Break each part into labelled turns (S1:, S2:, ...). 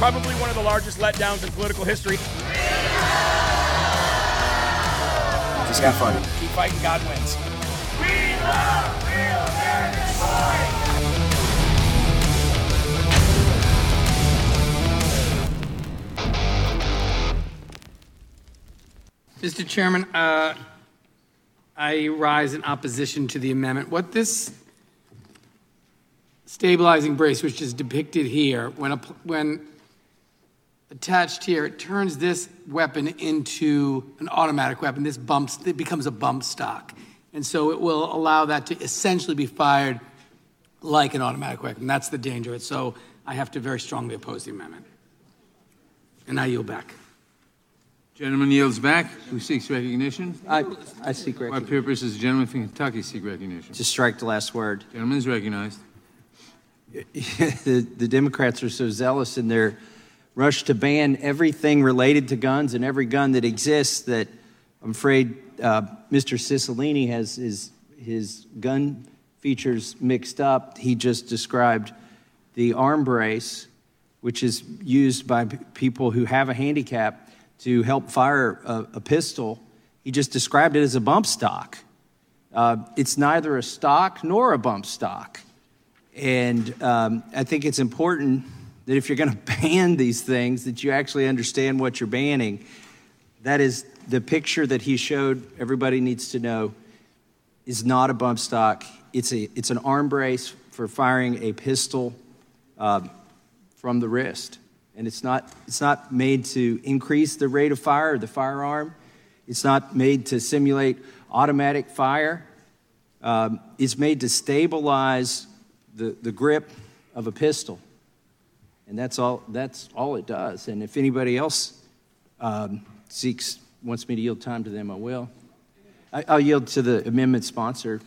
S1: Probably one of the largest letdowns in political history.
S2: Just got funny.
S1: Keep fighting, God wins. We love real American boys!
S3: Mr. Chairman, uh, I rise in opposition to the amendment. What this stabilizing brace, which is depicted here, when, app- when attached here, it turns this weapon into an automatic weapon. This bumps, it becomes a bump stock. And so it will allow that to essentially be fired like an automatic weapon. That's the danger. So I have to very strongly oppose the amendment. And I yield back.
S4: Gentleman yields back. Who seeks recognition?
S5: I, I seek
S4: What
S5: recognition.
S4: purpose does the gentleman from Kentucky seek recognition?
S5: To strike the last word.
S4: Gentleman is recognized.
S5: the, the Democrats are so zealous in their rush to ban everything related to guns and every gun that exists that I'm afraid uh, Mr. Cicilline has his, his gun features mixed up. He just described the arm brace, which is used by people who have a handicap to help fire a, a pistol. He just described it as a bump stock. Uh, it's neither a stock nor a bump stock. And um, I think it's important that if you're going to ban these things, that you actually understand what you're banning. That is the picture that he showed. Everybody needs to know is not a bump stock. It's a it's an arm brace for firing a pistol uh, from the wrist, and it's not it's not made to increase the rate of fire of the firearm. It's not made to simulate automatic fire. Um, it's made to stabilize the, the grip of a pistol. And that's all, that's all it does. And if anybody else um, seeks, wants me to yield time to them, I will. I, I'll yield to the amendment sponsor.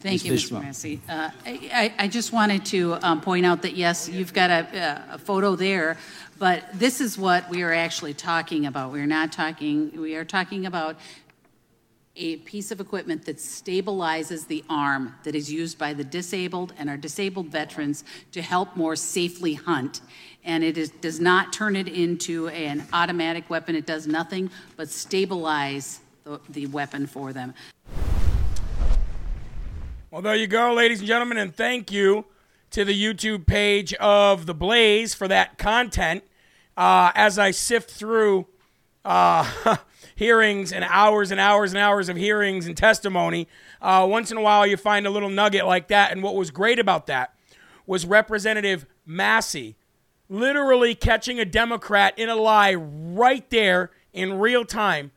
S6: Thank
S5: Ms.
S6: you, Mr. Massey. Uh, I I- I just wanted to um, point out that, yes, you've got a a photo there, but this is what we are actually talking about. We're not talking, we are talking about a piece of equipment that stabilizes the arm that is used by the disabled and our disabled veterans to help more safely hunt. And it is, does not turn it into an automatic weapon. It does nothing but stabilize the, the weapon for them.
S1: Well, there you go, ladies and gentlemen, and thank you to the YouTube page of The Blaze for that content. Uh, as I sift through uh, hearings and hours and hours and hours of hearings and testimony, uh, once in a while you find a little nugget like that. And what was great about that was Representative Massey literally catching a Democrat in a lie right there in real time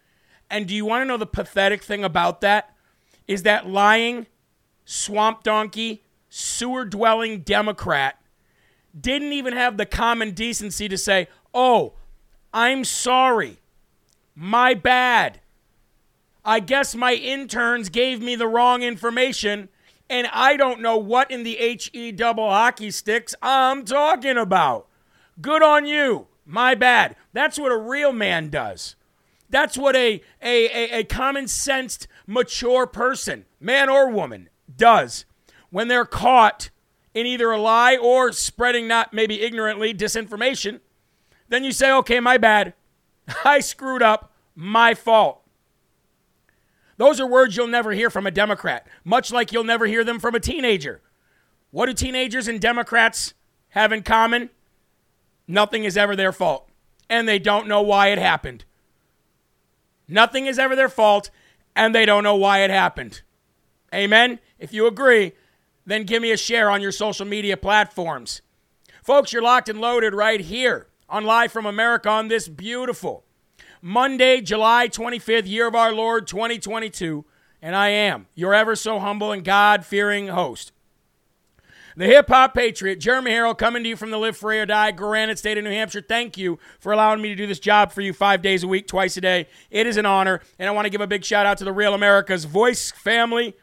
S1: And do you want to know the pathetic thing about that? Is that lying, swamp donkey, sewer dwelling Democrat didn't even have the common decency to say, oh, I'm sorry. My bad. I guess my interns gave me the wrong information, and I don't know what in the HE double hockey sticks I'm talking about. Good on you. My bad. That's what a real man does. That's what a, a, a, a common sensed, mature person, man or woman, does when they're caught in either a lie or spreading not maybe ignorantly disinformation. Then you say, okay, my bad. I screwed up. My fault. Those are words you'll never hear from a Democrat, much like you'll never hear them from a teenager. What do teenagers and Democrats have in common? Nothing is ever their fault, and they don't know why it happened. Nothing is ever their fault, and they don't know why it happened. Amen? If you agree, then give me a share on your social media platforms. Folks, you're locked and loaded right here on Live from America on this beautiful Monday, July 25th, year of our Lord 2022. And I am your ever so humble and God fearing host, the hip hop patriot, Jeremy Herrell, coming to you from the Live Free or Die Granite State of New Hampshire. Thank you for allowing me to do this job for you five days a week, twice a day. It is an honor. And I want to give a big shout out to the Real America's Voice family.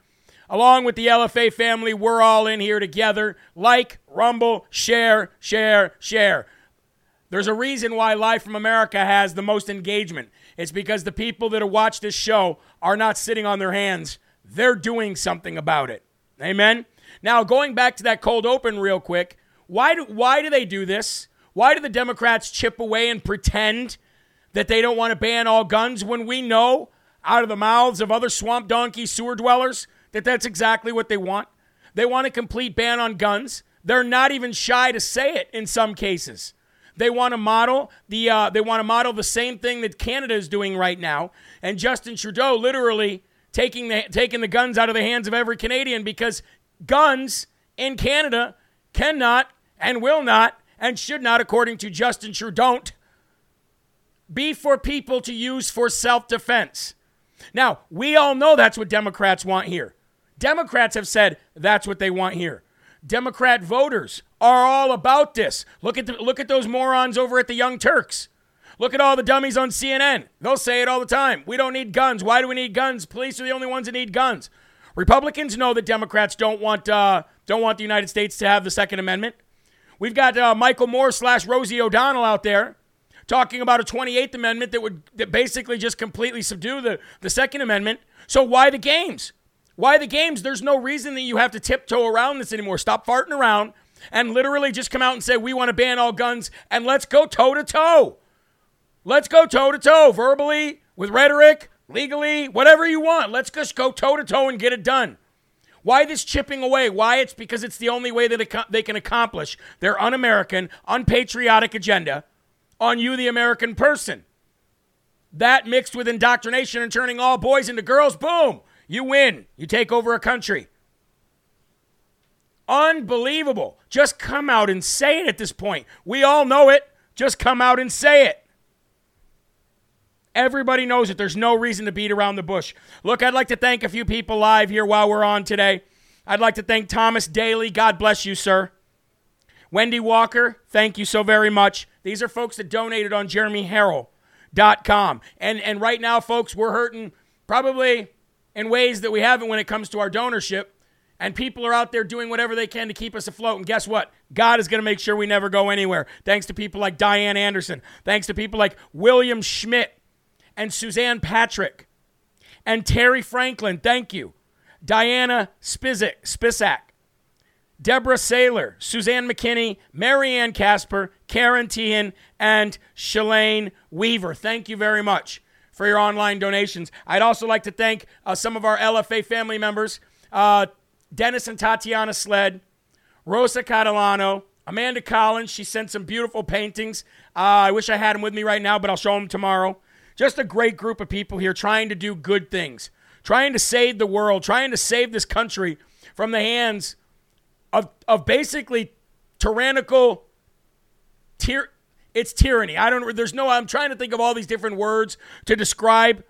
S1: Along with the LFA family, we're all in here together. Like, rumble, share, share, share. There's a reason why Live from America has the most engagement. It's because the people that watch this show are not sitting on their hands, they're doing something about it. Amen? Now, going back to that cold open real quick, why do, why do they do this? Why do the Democrats chip away and pretend that they don't want to ban all guns when we know out of the mouths of other swamp donkey sewer dwellers that that's exactly what they want? They want a complete ban on guns. They're not even shy to say it in some cases. They want to model the uh, they want to model the same thing that Canada is doing right now, and Justin Trudeau literally taking the taking the guns out of the hands of every Canadian because guns in Canada cannot and will not and should not, according to Justin Trudeau, be for people to use for self defense. Now, we all know that's what Democrats want here. Democrats have said that's what they want here. Democrat voters are all about this. Look at the, look at those morons over at the Young Turks. Look at all the dummies on CNN. They'll say it all the time. We don't need guns. Why do we need guns? Police are the only ones that need guns. Republicans know that Democrats don't want uh, don't want the United States to have the Second Amendment. We've got uh, Michael Moore slash Rosie O'Donnell out there talking about a 28th Amendment that would that basically just completely subdue the, the Second Amendment. So why the games? Why the games? There's no reason that you have to tiptoe around this anymore. Stop farting around and literally just come out and say we want to ban all guns and let's go toe to toe. Let's go toe to toe verbally with rhetoric legally, whatever you want. Let's just go toe to toe and get it done. Why this chipping away? Why it's because it's the only way that they can accomplish their un American, unpatriotic agenda on you, the American person. That mixed with indoctrination and turning all boys into girls, boom, you win. You take over a country. Unbelievable. Just come out and say it at this point. We all know it. Just come out and say it. Everybody knows it. There's no reason to beat around the bush. Look, I'd like to thank a few people live here while we're on today. I'd like to thank Thomas Daly. God bless you, sir. Wendy Walker, thank you so very much. These are folks that donated on jeremyherrell.com. And, and right now, folks, we're hurting probably in ways that we haven't when it comes to our donorship. And people are out there doing whatever they can to keep us afloat. And guess what? God is going to make sure we never go anywhere. Thanks to people like Diane Anderson. Thanks to people like William Schmidt and Suzanne Patrick and Terry Franklin, thank you. Diana Spizik, Spisak, Deborah Saylor, Suzanne McKinney, Marianne Casper, Karen Tehan, and Shalane Weaver. Thank you very much for your online donations. I'd also like to thank uh, some of our LFA family members uh, Dennis and Tatiana Sled, Rosa Catalano, Amanda Collins. She sent some beautiful paintings. Uh, I wish I had them with me right now, but I'll show them tomorrow. Just a great group of people here trying to do good things, trying to save the world, trying to save this country from the hands of, of basically tyrannical it's tyranny. I don't there's no I'm trying to think of all these different words to describe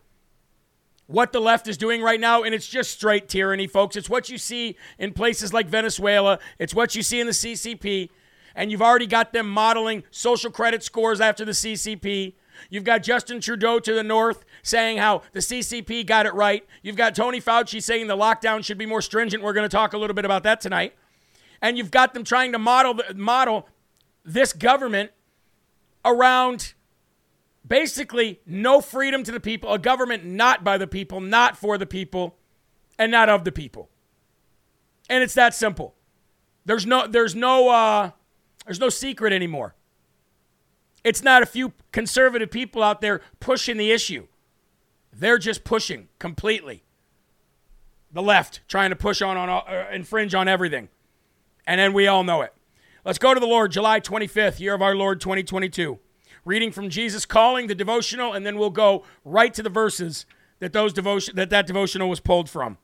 S1: what the left is doing right now, and it's just straight tyranny, folks. It's what you see in places like Venezuela, it's what you see in the CCP, and you've already got them modeling social credit scores after the CCP. You've got Justin Trudeau to the north saying how the CCP got it right. You've got Tony Fauci saying the lockdown should be more stringent. We're going to talk a little bit about that tonight. And you've got them trying to model model this government around basically no freedom to the people, a government not by the people, not for the people, and not of the people. And it's that simple. There's no there's no uh, there's no secret anymore. It's not a few conservative people out there pushing the issue. They're just pushing completely. The left trying to push on on uh, infringe on everything. And then we all know it. Let's go to the Lord, July 25th, year of our Lord 2022 reading from Jesus calling the devotional, and then we'll go right to the verses that those devotion that that devotional was pulled from.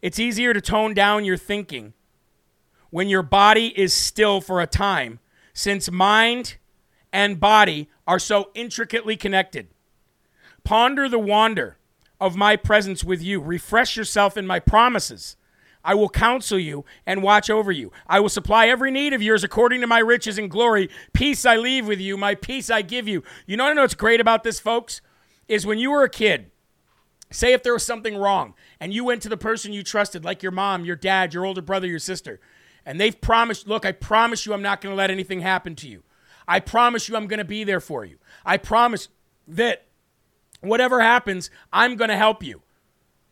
S1: It's easier to tone down your thinking when your body is still for a time, since mind and body are so intricately connected. Ponder the wonder of my presence with you. Refresh yourself in my promises I will counsel you and watch over you. I will supply every need of yours according to my riches and glory. Peace I leave with you, my peace I give you. You know, what I know what's great about this, folks? Is when you were a kid, say if there was something wrong, and you went to the person you trusted, like your mom, your dad, your older brother, your sister, and they've promised, look, I promise you I'm not going to let anything happen to you. I promise you I'm going to be there for you. I promise that whatever happens, I'm going to help you.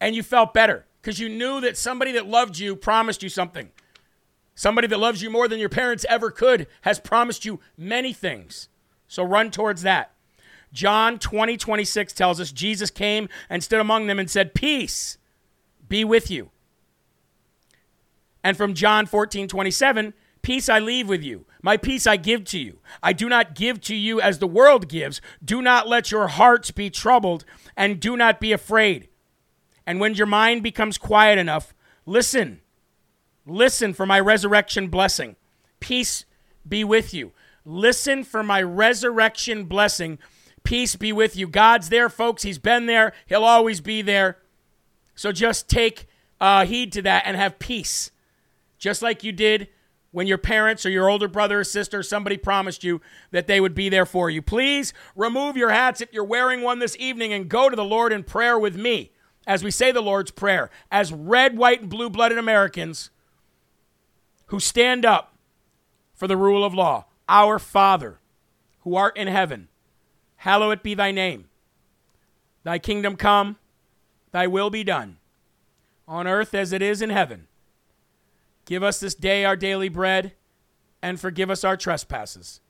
S1: And you felt better because you knew that somebody that loved you promised you something. Somebody that loves you more than your parents ever could has promised you many things. So run towards that. John 20, 26 tells us Jesus came and stood among them and said, Peace be with you. And from John 14, 27, Peace I leave with you. My peace I give to you. I do not give to you as the world gives. Do not let your hearts be troubled, and do not be afraid. And when your mind becomes quiet enough, listen. Listen for my resurrection blessing. Peace be with you. Listen for my resurrection blessing. Peace be with you. God's there, folks. He's been there. He'll always be there. So just take uh, heed to that and have peace. Just like you did when your parents or your older brother or sister somebody promised you that they would be there for you. Please remove your hats if you're wearing one this evening and go to the Lord in prayer with me as we say the Lord's Prayer, as red, white, and blue blooded Americans who stand up for the rule of law. Our Father, who art in heaven, hallowed be thy name. Thy kingdom come, thy will be done, on earth as it is in heaven. Give us this day our daily bread, and forgive us our trespasses,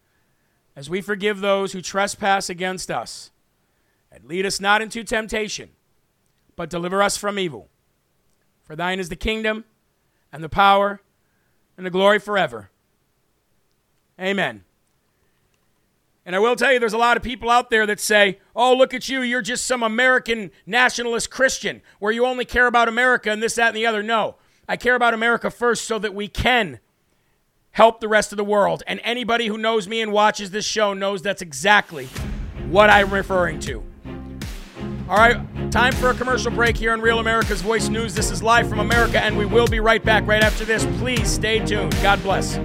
S1: as we forgive those who trespass against us. And lead us not into temptation but deliver us from evil. For thine is the kingdom, and the power, and the glory forever. Amen. And I will tell you, there's a lot of people out there that say, oh, look at you, you're just some American nationalist Christian where you only care about America and this, that, and the other. No, I care about America first so that we can help the rest of the world. And anybody who knows me and watches this show knows that's exactly what I'm referring to. All right, time for a commercial break here on Real America's Voice News. This is live from America, and we will be right back right after this. Please stay tuned. God bless.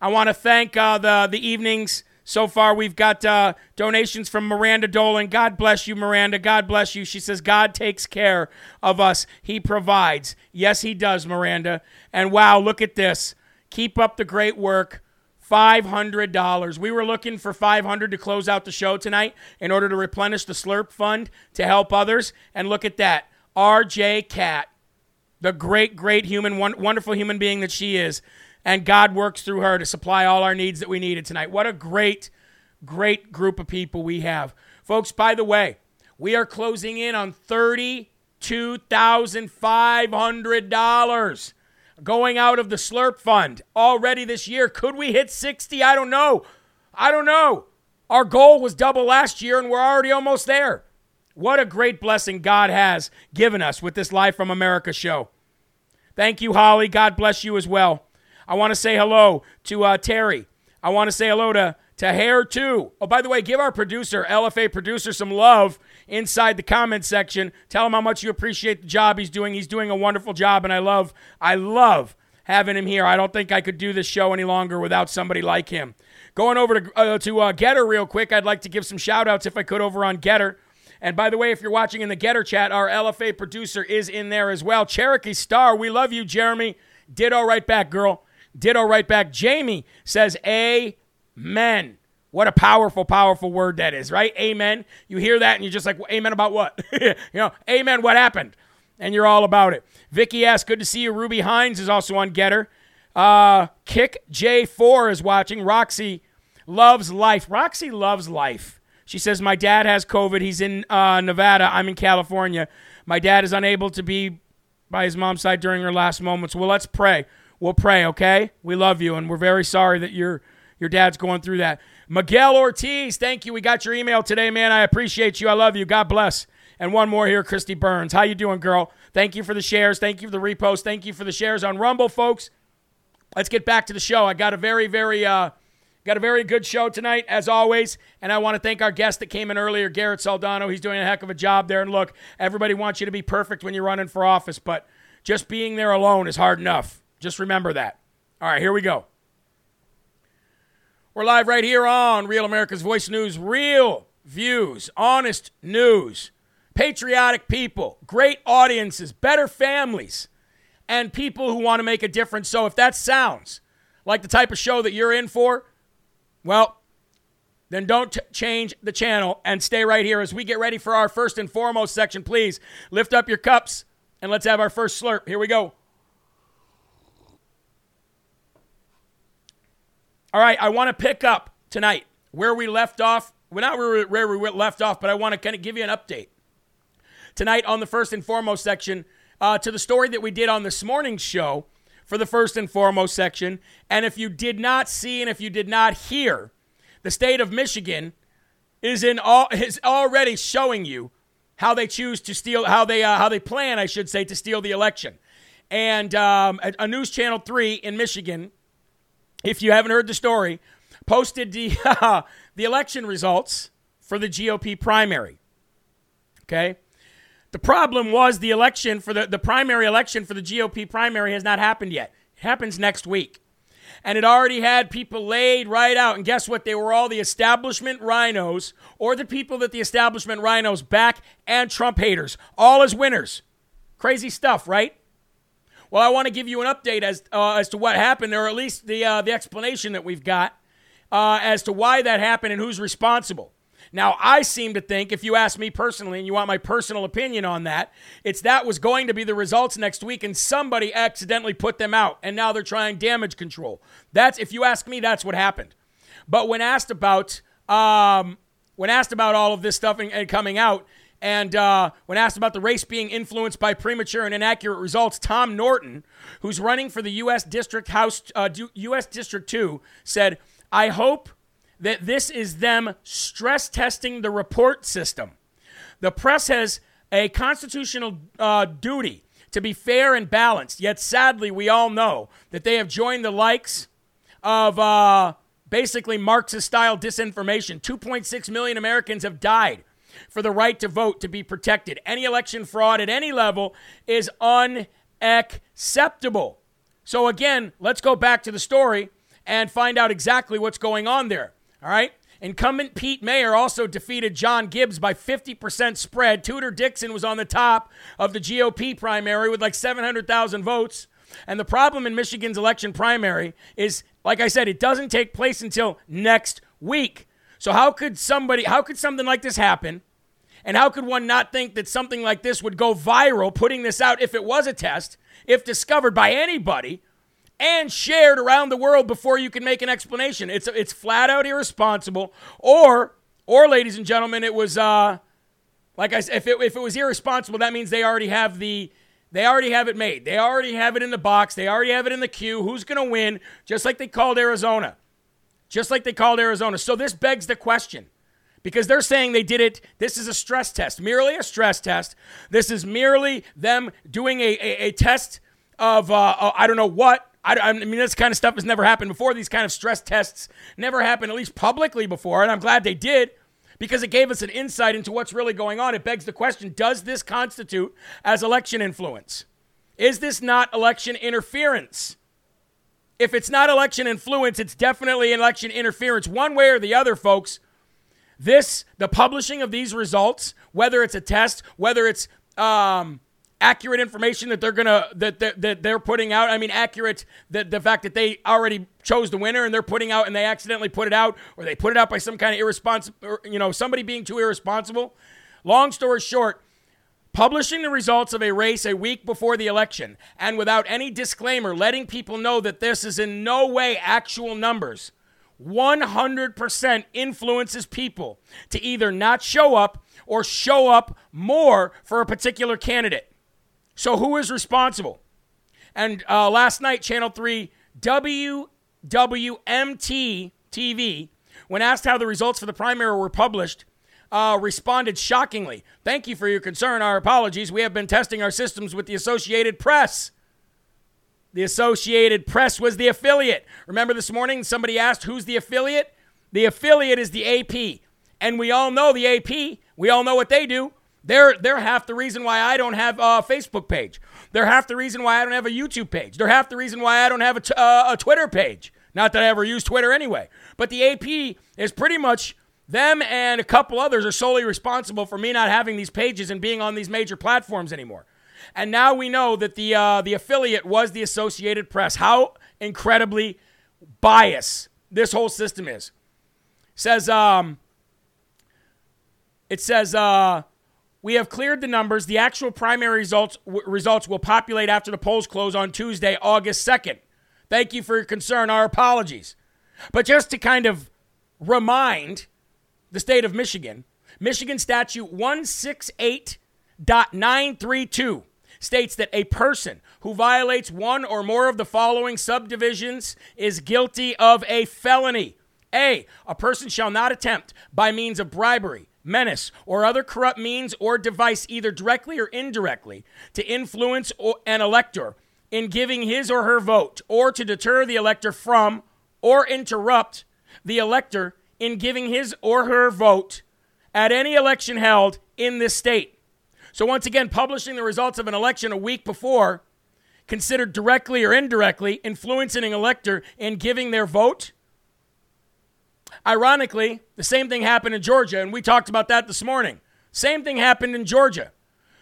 S1: I want to thank uh, the the evenings so far. We've got uh, donations from Miranda Dolan. God bless you, Miranda. God bless you. She says God takes care of us. He provides. Yes, He does, Miranda. And wow, look at this. Keep up the great work. $500. We were looking for 500 to close out the show tonight in order to replenish the Slurp Fund to help others. And look at that. RJ Cat, the great, great human, wonderful human being that she is. And God works through her to supply all our needs that we needed tonight. What a great, great group of people we have. Folks, by the way, we are closing in on $32,500 going out of the Slurp Fund already this year. Could we hit 60? I don't know. I don't know. Our goal was double last year, and we're already almost there. What a great blessing God has given us with this Live from America show. Thank you, Holly. God bless you as well. I want to say hello to uh, Terry. I want to say hello to to hair too. Oh, by the way, give our producer, LFA producer, some love inside the comment section. Tell him how much you appreciate the job he's doing. He's doing a wonderful job, and I love, I love having him here. I don't think I could do this show any longer without somebody like him. Going over to uh, to uh, GETTR real quick, I'd like to give some shout outs if I could over on GETTR. And by the way, if you're watching in the GETTR chat, our LFA producer is in there as well. Cherokee Star, we love you, Jeremy. Ditto right back, girl. Ditto right back. Jamie says, Amen. What a powerful, powerful word that is, right? Amen. You hear that and you're just like, well, Amen about what? you know, Amen, what happened? And you're all about it. Vicky asks, Good to see you. Ruby Hines is also on GETTR. Uh, Kick J4 is watching. Roxy loves life. Roxy loves life. She says, My dad has COVID. He's in uh, Nevada. I'm in California. My dad is unable to be by his mom's side during her last moments. Well, let's pray. We'll pray, okay? We love you, and we're very sorry that your your dad's going through that. Miguel Ortiz, thank you. We got your email today, man. I appreciate you. I love you. God bless. And one more here, Christy Burns. How you doing, girl? Thank you for the shares. Thank you for the repost. Thank you for the shares on Rumble, folks. Let's get back to the show. I got a very, very uh, Got a very good show tonight, as always. And I want to thank our guest that came in earlier, Garrett Soldano. He's doing a heck of a job there. And look, everybody wants you to be perfect when you're running for office, but just being there alone is hard enough. Just remember that. All right, here we go. We're live right here on Real America's Voice News. Real views, honest news, patriotic people, great audiences, better families, and people who want to make a difference. So if that sounds like the type of show that you're in for, well, then don't t- change the channel and stay right here as we get ready for our first and foremost section. Please lift up your cups and let's have our first slurp. Here we go. All right, I want to pick up tonight where we left off. Well, not where, we left off, but I want to kind of give you an update tonight on the first and foremost section uh, to the story that we did on this morning's show for the first and foremost section. And if you did not see and if you did not hear, the state of Michigan is in all is already showing you how they choose to steal how they uh, how they plan, I should say, to steal the election. And um, a, a, news channel three in Michigan, if you haven't heard the story, posted the uh, the election results for the GOP primary. Okay, the problem was the election for the, the primary election for the GOP primary has not happened yet. It happens next week. And it already had people laid right out. And guess what? They were all the establishment rhinos or the people that the establishment rhinos back and Trump haters, all as winners. Crazy stuff, right? Well, I want to give you an update as, uh, as to what happened, or at least the, uh, the explanation that we've got uh, as to why that happened and who's responsible. Now, I seem to think, if you ask me personally and you want my personal opinion on that, it's that was going to be the results next week and somebody accidentally put them out and now they're trying damage control. That's, if you ask me, that's what happened. But when asked about, um, when asked about all of this stuff and, and coming out, and uh, when asked about the race being influenced by premature and inaccurate results, Tom Norton, who's running for the U.S. District House, uh, U.S. District Two, said, "I hope that this is them stress testing the report system. The press has a constitutional uh, duty to be fair and balanced, yet sadly, we all know that they have joined the likes of uh, basically Marxist style disinformation. 2.6 million Americans have died for the right to vote to be protected. Any election fraud at any level is unacceptable. So, again, let's go back to the story and find out exactly what's going on there. All right. Incumbent Pete Meijer also defeated John Gibbs by 50% spread. Tudor Dixon was on the top of the GOP primary with like 700,000 votes. And the problem in Michigan's election primary is, like I said, it doesn't take place until next week. So how could somebody, how could something like this happen? And how could one not think that something like this would go viral, putting this out if it was a test, if discovered by anybody? and shared around the world before you can make an explanation. It's it's flat out irresponsible. Or or ladies and gentlemen, it was uh like I said, if it, if it was irresponsible, that means they already have the they already have it made. They already have it in the box. They already have it in the queue. Who's going to win? Just like they called Arizona. Just like they called Arizona. So this begs the question because they're saying they did it. This is a stress test, merely a stress test. This is merely them doing a, a, a test of, uh, uh, I don't know what, I, I mean, this kind of stuff has never happened before. These kind of stress tests never happened, at least publicly before, and I'm glad they did because it gave us an insight into what's really going on. It begs the question does this constitute as election influence? Is this not election interference? If it's not election influence, it's definitely election interference, one way or the other, folks. This, the publishing of these results, whether it's a test, whether it's um, accurate information that they're gonna that, that, that they're putting out. I mean, accurate the the fact that they already chose the winner and they're putting out and they accidentally put it out, or they put it out by some kind of irresponsible, you know, somebody being too irresponsible. Long story short, publishing the results of a race a week before the election and without any disclaimer, letting people know that this is in no way actual numbers. 100% influences people to either not show up or show up more for a particular candidate. So, who is responsible? And uh, last night, Channel 3 WWMT TV, when asked how the results for the primary were published, uh, responded shockingly. Thank you for your concern. Our apologies. We have been testing our systems with the Associated Press. The Associated Press was the affiliate. Remember this morning somebody asked who's the affiliate? The affiliate is the AP. And we all know the AP. We all know what they do. They're, they're half the reason why I don't have a Facebook page. They're half the reason why I don't have a YouTube page. They're half the reason why I don't have a, t- uh, a Twitter page. Not that I ever use Twitter anyway. But the AP is pretty much them and a couple others are solely responsible for me not having these pages and being on these major platforms anymore. And now we know that the uh, the affiliate was the Associated Press. How incredibly biased this whole system is. Says um, it says uh, we have cleared the numbers. The actual primary results w- results will populate after the polls close on Tuesday, August 2nd. Thank you for your concern. Our apologies. But just to kind of remind the state of Michigan, Michigan statute 168.932 states that a person who violates one or more of the following subdivisions is guilty of a felony. A. A person shall not attempt by means of bribery, menace, or other corrupt means or device, either directly or indirectly, to influence an elector in giving his or her vote, or to deter the elector from or interrupt the elector in giving his or her vote at any election held in this state. So, once again, publishing the results of an election a week before, considered directly or indirectly influencing an elector in giving their vote. Ironically, the same thing happened in Georgia, and we talked about that this morning. Same thing happened in Georgia.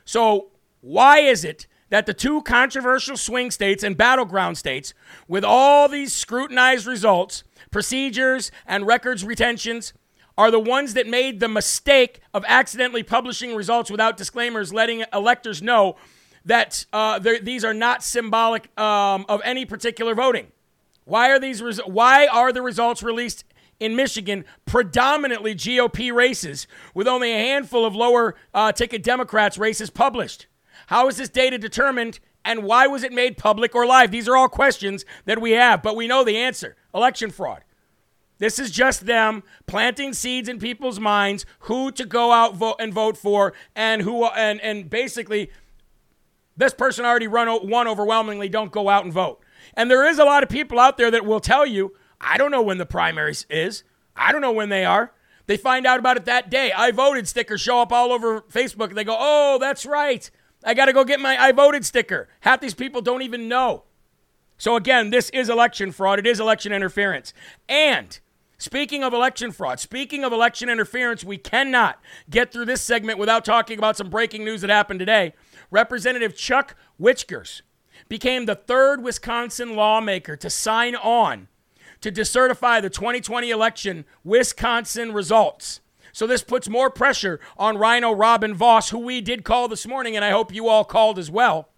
S1: So, why is it that the two controversial swing states and battleground states, with all these scrutinized results, procedures, and records retentions, are the ones that made the mistake of accidentally publishing results without disclaimers, letting electors know that uh, these are not symbolic um, of any particular voting. Why are these? Res- why are the results released in Michigan predominantly GOP races, with only a handful of lower uh, ticket Democrats races published? How is this data determined, and why was it made public or live? These are all questions that we have, but we know the answer: election fraud. This is just them planting seeds in people's minds who to go out vote and vote for and who and and basically this person already run won overwhelmingly don't go out and vote. And there is a lot of people out there that will tell you, I don't know when the primaries is. I don't know when they are. They find out about it that day. I voted stickers show up all over Facebook and they go, "Oh, that's right. I got to go get my I voted sticker." Half these people don't even know. So again, this is election fraud. It is election interference. And Speaking of election fraud, speaking of election interference, we cannot get through this segment without talking about some breaking news that happened today. Representative Chuck Wichgers became the third Wisconsin lawmaker to sign on to decertify the 2020 election Wisconsin results. So this puts more pressure on Rhino Robin Vos, who we did call this morning, and I hope you all called as well.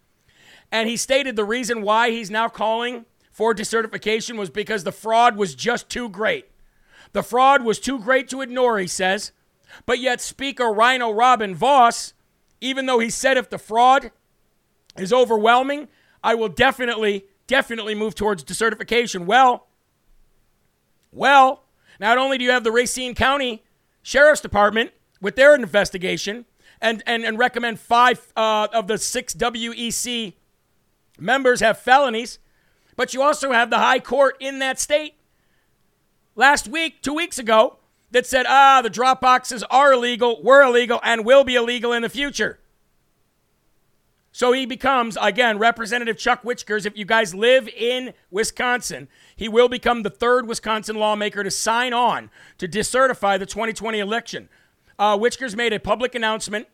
S1: And he stated the reason why he's now calling for decertification was because the fraud was just too great. The fraud was too great to ignore, he says. But yet, Speaker Rhino Robin Vos, even though he said if the fraud is overwhelming, I will definitely, definitely move towards decertification. Well, well, not only do you have the Racine County Sheriff's Department with their investigation and, and, and recommend five uh, of the six WEC members have felonies, But you also have the high court in that state last week, two weeks ago, that said, ah, the drop boxes are illegal, were illegal, and will be illegal in the future. So he becomes, again, Representative Chuck Wichgers. If you guys live in Wisconsin, he will become the third Wisconsin lawmaker to sign on to decertify the 2020 election. Uh, made a public announcement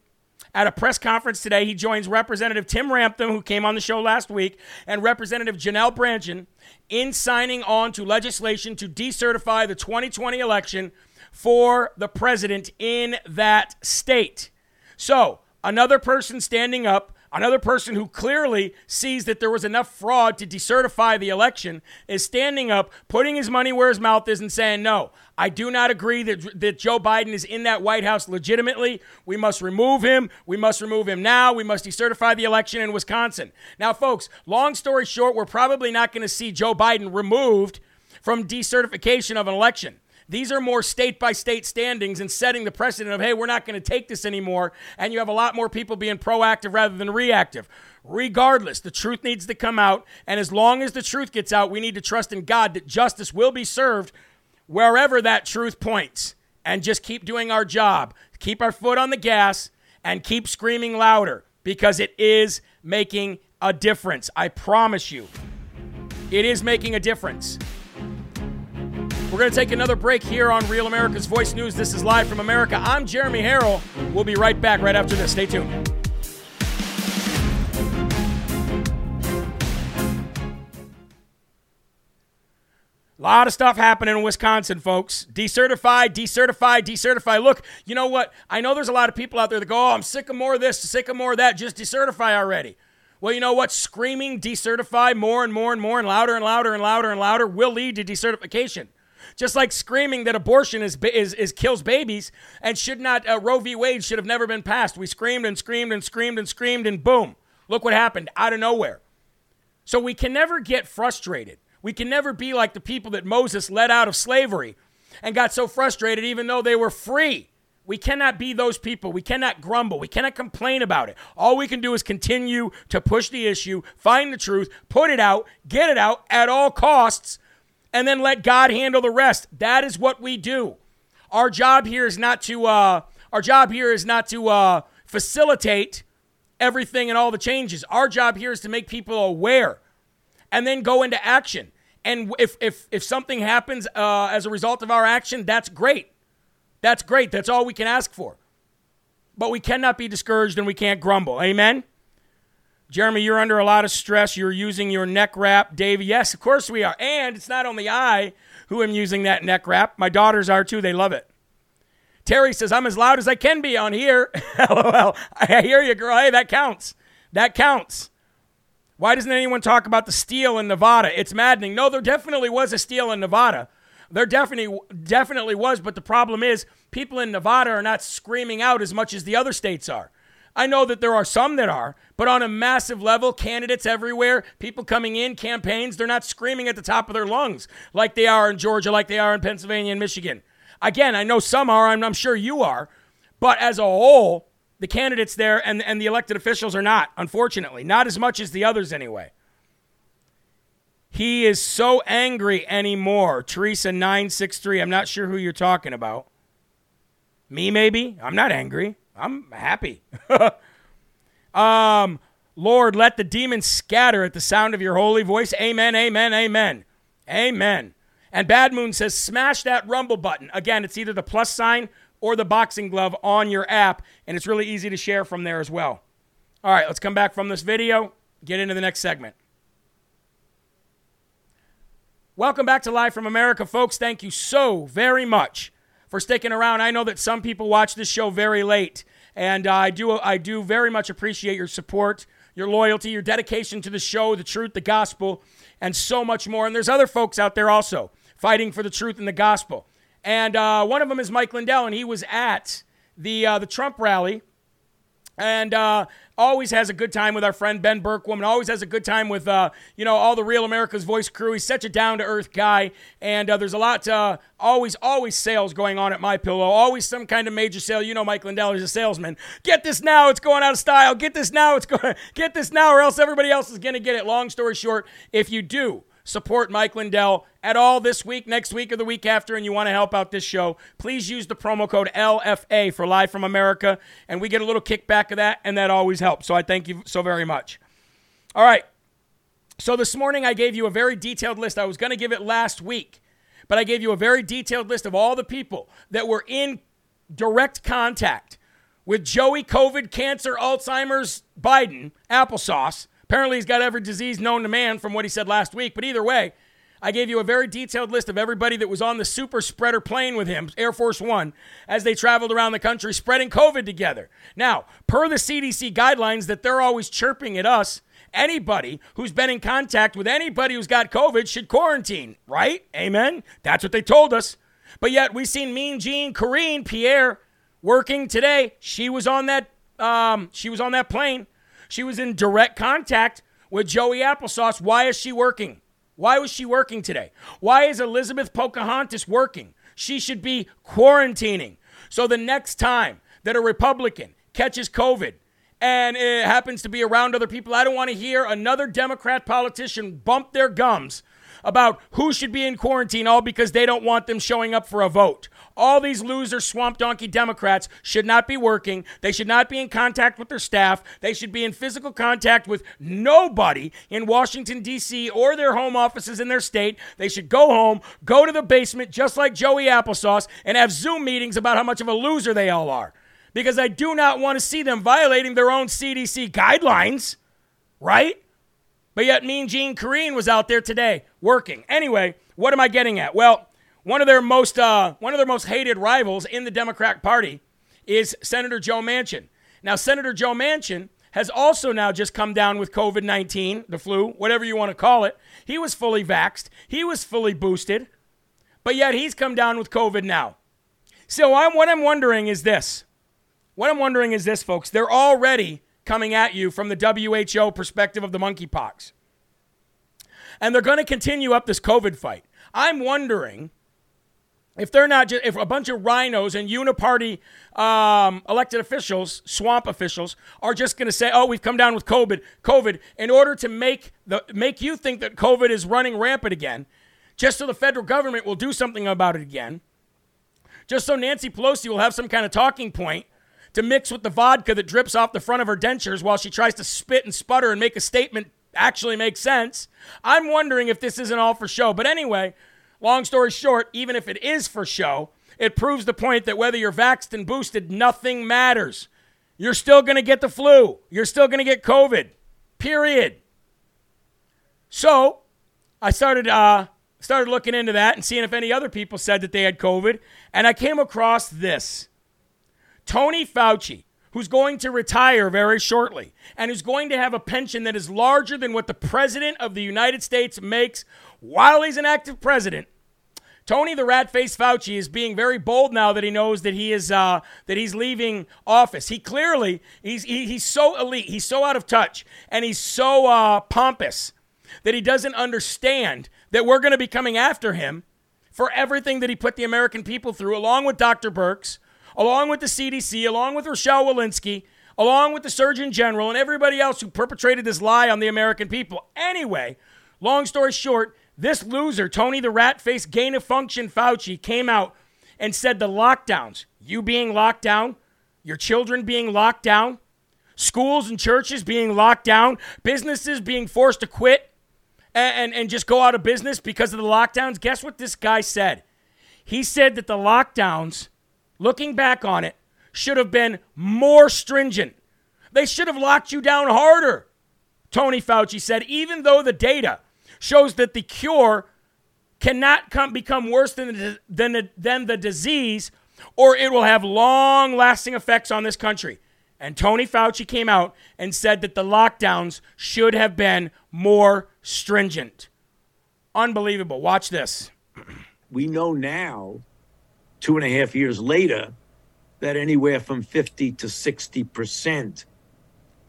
S1: at a press conference today. He joins Representative Tim Ramthun, who came on the show last week, and Representative Janelle Brandtjen in signing on to legislation to decertify the 2020 election for the president in that state. So, another person standing up Another person who clearly sees that there was enough fraud to decertify the election is standing up, putting his money where his mouth is, and saying, No, I do not agree that, that Joe Biden is in that White House legitimately. We must remove him. We must remove him now. We must decertify the election in Wisconsin. Now, folks, long story short, we're probably not going to see Joe Biden removed from decertification of an election. These are more state by state standings and setting the precedent of, hey, we're not going to take this anymore. And you have a lot more people being proactive rather than reactive. Regardless, the truth needs to come out. And as long as the truth gets out, we need to trust in God that justice will be served wherever that truth points. And just keep doing our job, keep our foot on the gas, and keep screaming louder because it is making a difference. I promise you, it is making a difference. We're going to take another break here on Real America's Voice News. This is live from America. I'm Jeremy Herrell. We'll be right back right after this. Stay tuned. A lot of stuff happening in Wisconsin, folks. Decertified, decertified, decertified. Look, you know what? I know there's a lot of people out there that go, oh, I'm sick of more of this, sick of more of that. Just decertify already. Well, you know what? Screaming decertify more and more and more and louder and louder and louder and louder will lead to decertification. Just like screaming that abortion is, is, is kills babies and should not, uh, Roe v. Wade should have never been passed. We screamed and screamed and screamed and screamed, and boom, look what happened out of nowhere. So we can never get frustrated. We can never be like the people that Moses led out of slavery and got so frustrated even though they were free. We cannot be those people. We cannot grumble. We cannot complain about it. All we can do is continue to push the issue, find the truth, put it out, get it out at all costs, and then let God handle the rest. That is what we do. Our job here is not to uh, our job here is not to uh, facilitate everything and all the changes. Our job here is to make people aware and then go into action. And if if if something happens uh, as a result of our action, that's great. That's great. That's all we can ask for. But we cannot be discouraged and we can't grumble. Amen. Jeremy, you're under a lot of stress. You're using your neck wrap. Dave, yes, of course we are. And it's not only I who am using that neck wrap. My daughters are too. They love it. Terry says, I'm as loud as I can be on here. LOL. I hear you, girl. Hey, that counts. That counts. Why doesn't anyone talk about the steal in Nevada? It's maddening. No, there definitely was a steal in Nevada. There definitely definitely was, but the problem is people in Nevada are not screaming out as much as the other states are. I know that there are some that are, but on a massive level, candidates everywhere, people coming in, campaigns, they're not screaming at the top of their lungs like they are in Georgia, like they are in Pennsylvania and Michigan. Again, I know some are, I'm, sure you are, but as a whole, the candidates there and, and the elected officials are not, unfortunately. Not as much as the others, anyway. He is so angry anymore. Teresa963. I'm not sure who you're talking about. Me, maybe? I'm not angry. I'm happy. um, Lord, let the demons scatter at the sound of your holy voice. Amen, amen, amen. Amen. And Bad Moon says, smash that rumble button. Again, it's either the plus sign or the boxing glove on your app, and it's really easy to share from there as well. All right, let's come back from this video, get into the next segment. Welcome back to Live from America, folks. Thank you so very much for sticking around. I know that some people watch this show very late, and uh, I do I do very much appreciate your support, your loyalty, your dedication to the show, the truth, the gospel, and so much more. And there's other folks out there also fighting for the truth and the gospel. And uh, one of them is Mike Lindell, and he was at the uh, the Trump rally, and uh, always has a good time with our friend Ben Bergquam, always has a good time with uh, you know all the Real America's Voice crew. He's such a down to earth guy, and uh, there's a lot uh, always always sales going on at My Pillow. Always some kind of major sale. You know, Mike Lindell is a salesman. Get this now, it's going out of style. Get this now, it's going. Get this now, or else everybody else is going to get it. Long story short, if you do support Mike Lindell at all this week, next week, or the week after, and you want to help out this show, please use the promo code LFA for Live from America, and we get a little kickback of that, and that always helps. So I thank you so very much. All right. So this morning I gave you a very detailed list. I was going to give it last week, but I gave you a very detailed list of all the people that were in direct contact with Joey COVID, cancer, Alzheimer's, Biden, applesauce. Apparently, he's got every disease known to man from what he said last week. But either way, I gave you a very detailed list of everybody that was on the super spreader plane with him, Air Force One, as they traveled around the country spreading COVID together. Now, per the CDC guidelines that they're always chirping at us, anybody who's been in contact with anybody who's got COVID should quarantine, right? Amen? That's what they told us. But yet, we've seen Mean Jean, Karine, Pierre, working today. She was on that. Um, she was on that plane. She was in direct contact with Joey Applesauce. Why is she working? Why was she working today? Why is Elizabeth Pocahontas working? She should be quarantining. So the next time that a Republican catches COVID and it happens to be around other people, I don't want to hear another Democrat politician bump their gums about who should be in quarantine all because they don't want them showing up for a vote. All these loser swamp donkey Democrats should not be working. They should not be in contact with their staff. They should be in physical contact with nobody in Washington, D.C. or their home offices in their state. They should go home, go to the basement, just like Joey Applesauce, and have Zoom meetings about how much of a loser they all are. Because I do not want to see them violating their own CDC guidelines, right? But yet, Mean Jean Karine was out there today working. Anyway, what am I getting at? Well, one of their most uh, one of their most hated rivals in the Democrat Party is Senator Joe Manchin. Now, Senator Joe Manchin has also now just come down with COVID 19, the flu, whatever you want to call it. He was fully vaxxed, he was fully boosted, but yet he's come down with COVID now. So, I'm, what I'm wondering is this. What I'm wondering is this, folks. They're already coming at you from the WHO perspective of the monkeypox. And they're going to continue up this COVID fight. I'm wondering if they're not just if a bunch of rhinos and uniparty um, elected officials, swamp officials, are just going to say, "Oh, we've come down with COVID, COVID," in order to make the make you think that COVID is running rampant again, just so the federal government will do something about it again, just so Nancy Pelosi will have some kind of talking point to mix with the vodka that drips off the front of her dentures while she tries to spit and sputter and make a statement actually make sense. I'm wondering if this isn't all for show. But anyway, long story short, even if it is for show, it proves the point that whether you're vaxxed and boosted, nothing matters. You're still going to get the flu. You're still going to get COVID. Period. So, I started uh, started looking into that and seeing if any other people said that they had COVID, and I came across this. Tony Fauci, who's going to retire very shortly and who's going to have a pension that is larger than what the President of the United States makes while he's an active president. Tony the rat faced Fauci is being very bold now that he knows that he is uh, that he's leaving office. He clearly he's he, he's so elite, he's so out of touch, and he's so uh, pompous that he doesn't understand that we're going to be coming after him for everything that he put the American people through, along with Dr. Birx, along with the CDC, along with Rochelle Walensky, along with the Surgeon General, and everybody else who perpetrated this lie on the American people. Anyway, long story short, this loser, Tony the rat faced gain of function Fauci, came out and said the lockdowns, you being locked down, your children being locked down, schools and churches being locked down, businesses being forced to quit and, and, and just go out of business because of the lockdowns. Guess what this guy said? He said that the lockdowns looking back on it, should have been more stringent. They should have locked you down harder, Tony Fauci said, even though the data shows that the cure cannot come, become worse than the, than, the, than the disease or it will have long lasting effects on this country. And Tony Fauci came out and said that the lockdowns should have been more stringent. Unbelievable. Watch this.
S7: We know now two and a half years later that anywhere from 50 to 60 percent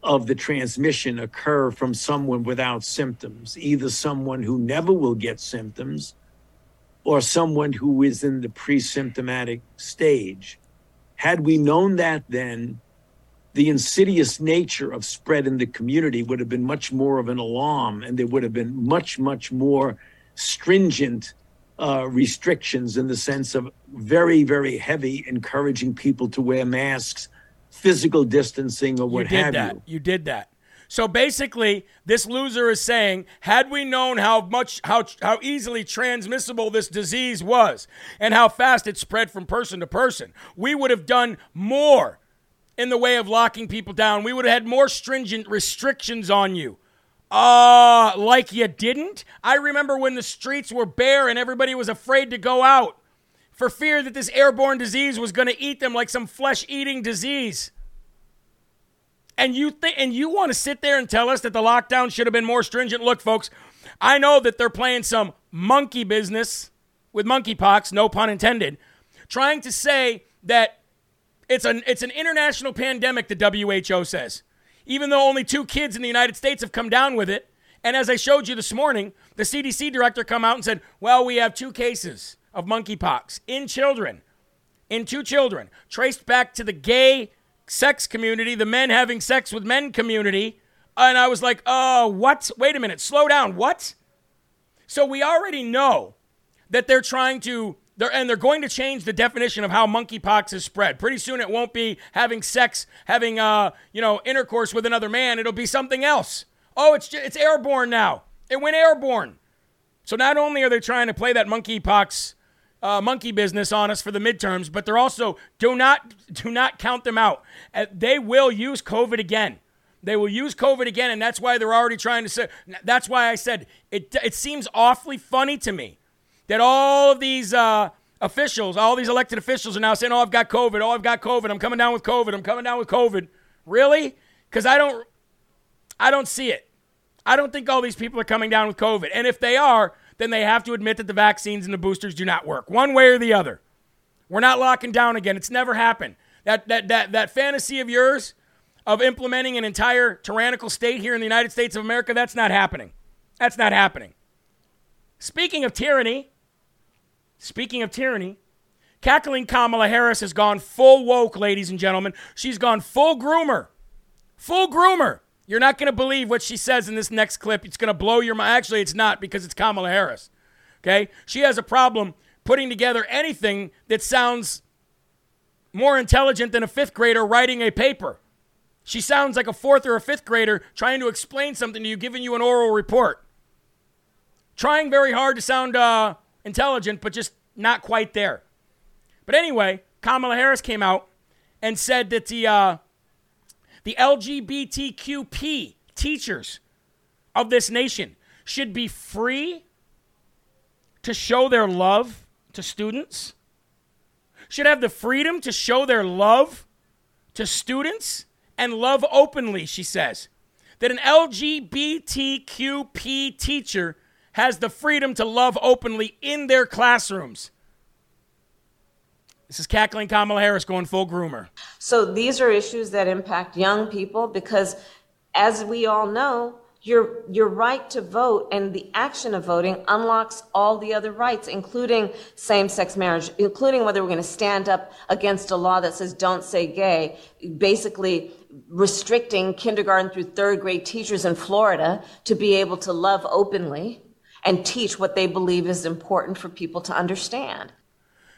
S7: of the transmission occur from someone without symptoms, either someone who never will get symptoms or someone who is in the pre symptomatic stage. Had we known that then, the insidious nature of spread in the community would have been much more of an alarm, and there would have been much, much more stringent uh, restrictions in the sense of very, very heavy encouraging people to wear masks, physical distancing, or what
S1: you did
S7: have
S1: that.
S7: you.
S1: You did that. So basically, this loser is saying, had we known how much how how easily transmissible this disease was and how fast it spread from person to person, we would have done more in the way of locking people down. We would have had more stringent restrictions on you. Uh, like you didn't? I remember when the streets were bare and everybody was afraid to go out for fear that this airborne disease was going to eat them like some flesh-eating disease. And you think and you want to sit there and tell us that the lockdown should have been more stringent? Look, folks, I know that they're playing some monkey business with monkeypox, no pun intended, trying to say that it's an it's an international pandemic, the WHO says. Even though only two kids in the United States have come down with it. And as I showed you this morning, the CDC director come out and said, "Well, we have two cases of monkeypox in children, in two children, traced back to the gay sex community, the men having sex with men community." And I was like, "Uh, what? Wait a minute. Slow down. What?" So we already know that they're trying to they're, and they're going to change the definition of how monkeypox is spread. Pretty soon, it won't be having sex, having uh, you know, intercourse with another man. It'll be something else. Oh, it's it's airborne now. It went airborne. So not only are they trying to play that monkeypox uh, monkey business on us for the midterms, but they're also do not do not count them out. Uh, they will use COVID again. They will use COVID again, and that's why they're already trying to say. That's why I said it. It seems awfully funny to me that all of these uh, officials, all these elected officials, are now saying, "Oh, I've got COVID. Oh, I've got COVID. I'm coming down with COVID. I'm coming down with COVID." Really? Because I don't, I don't see it. I don't think all these people are coming down with COVID. And if they are, then they have to admit that the vaccines and the boosters do not work, one way or the other. We're not locking down again. It's never happened. That that that that fantasy of yours of implementing an entire tyrannical state here in the United States of America, that's not happening. That's not happening. Speaking of tyranny, speaking of tyranny, cackling Kamala Harris has gone full woke, ladies and gentlemen. She's gone full groomer. Full groomer. You're not going to believe what she says in this next clip. It's going to blow your mind. Actually, it's not because it's Kamala Harris. Okay? She has a problem putting together anything that sounds more intelligent than a fifth grader writing a paper. She sounds like a fourth or a fifth grader trying to explain something to you, giving you an oral report. Trying very hard to sound uh, intelligent, but just not quite there. But anyway, Kamala Harris came out and said that the uh, the LGBTQP teachers of this nation should be free to show their love to students, should have the freedom to show their love to students and love openly, she says. That an LGBTQP teacher has the freedom to love openly in their classrooms. This is cackling Kamala Harris going full groomer.
S8: So these are issues that impact young people because, as we all know, your your right to vote and the action of voting unlocks all the other rights, including same-sex marriage, including whether we're going to stand up against a law that says "don't say gay," basically restricting kindergarten through third grade teachers in Florida to be able to love openly and teach what they believe is important for people to understand.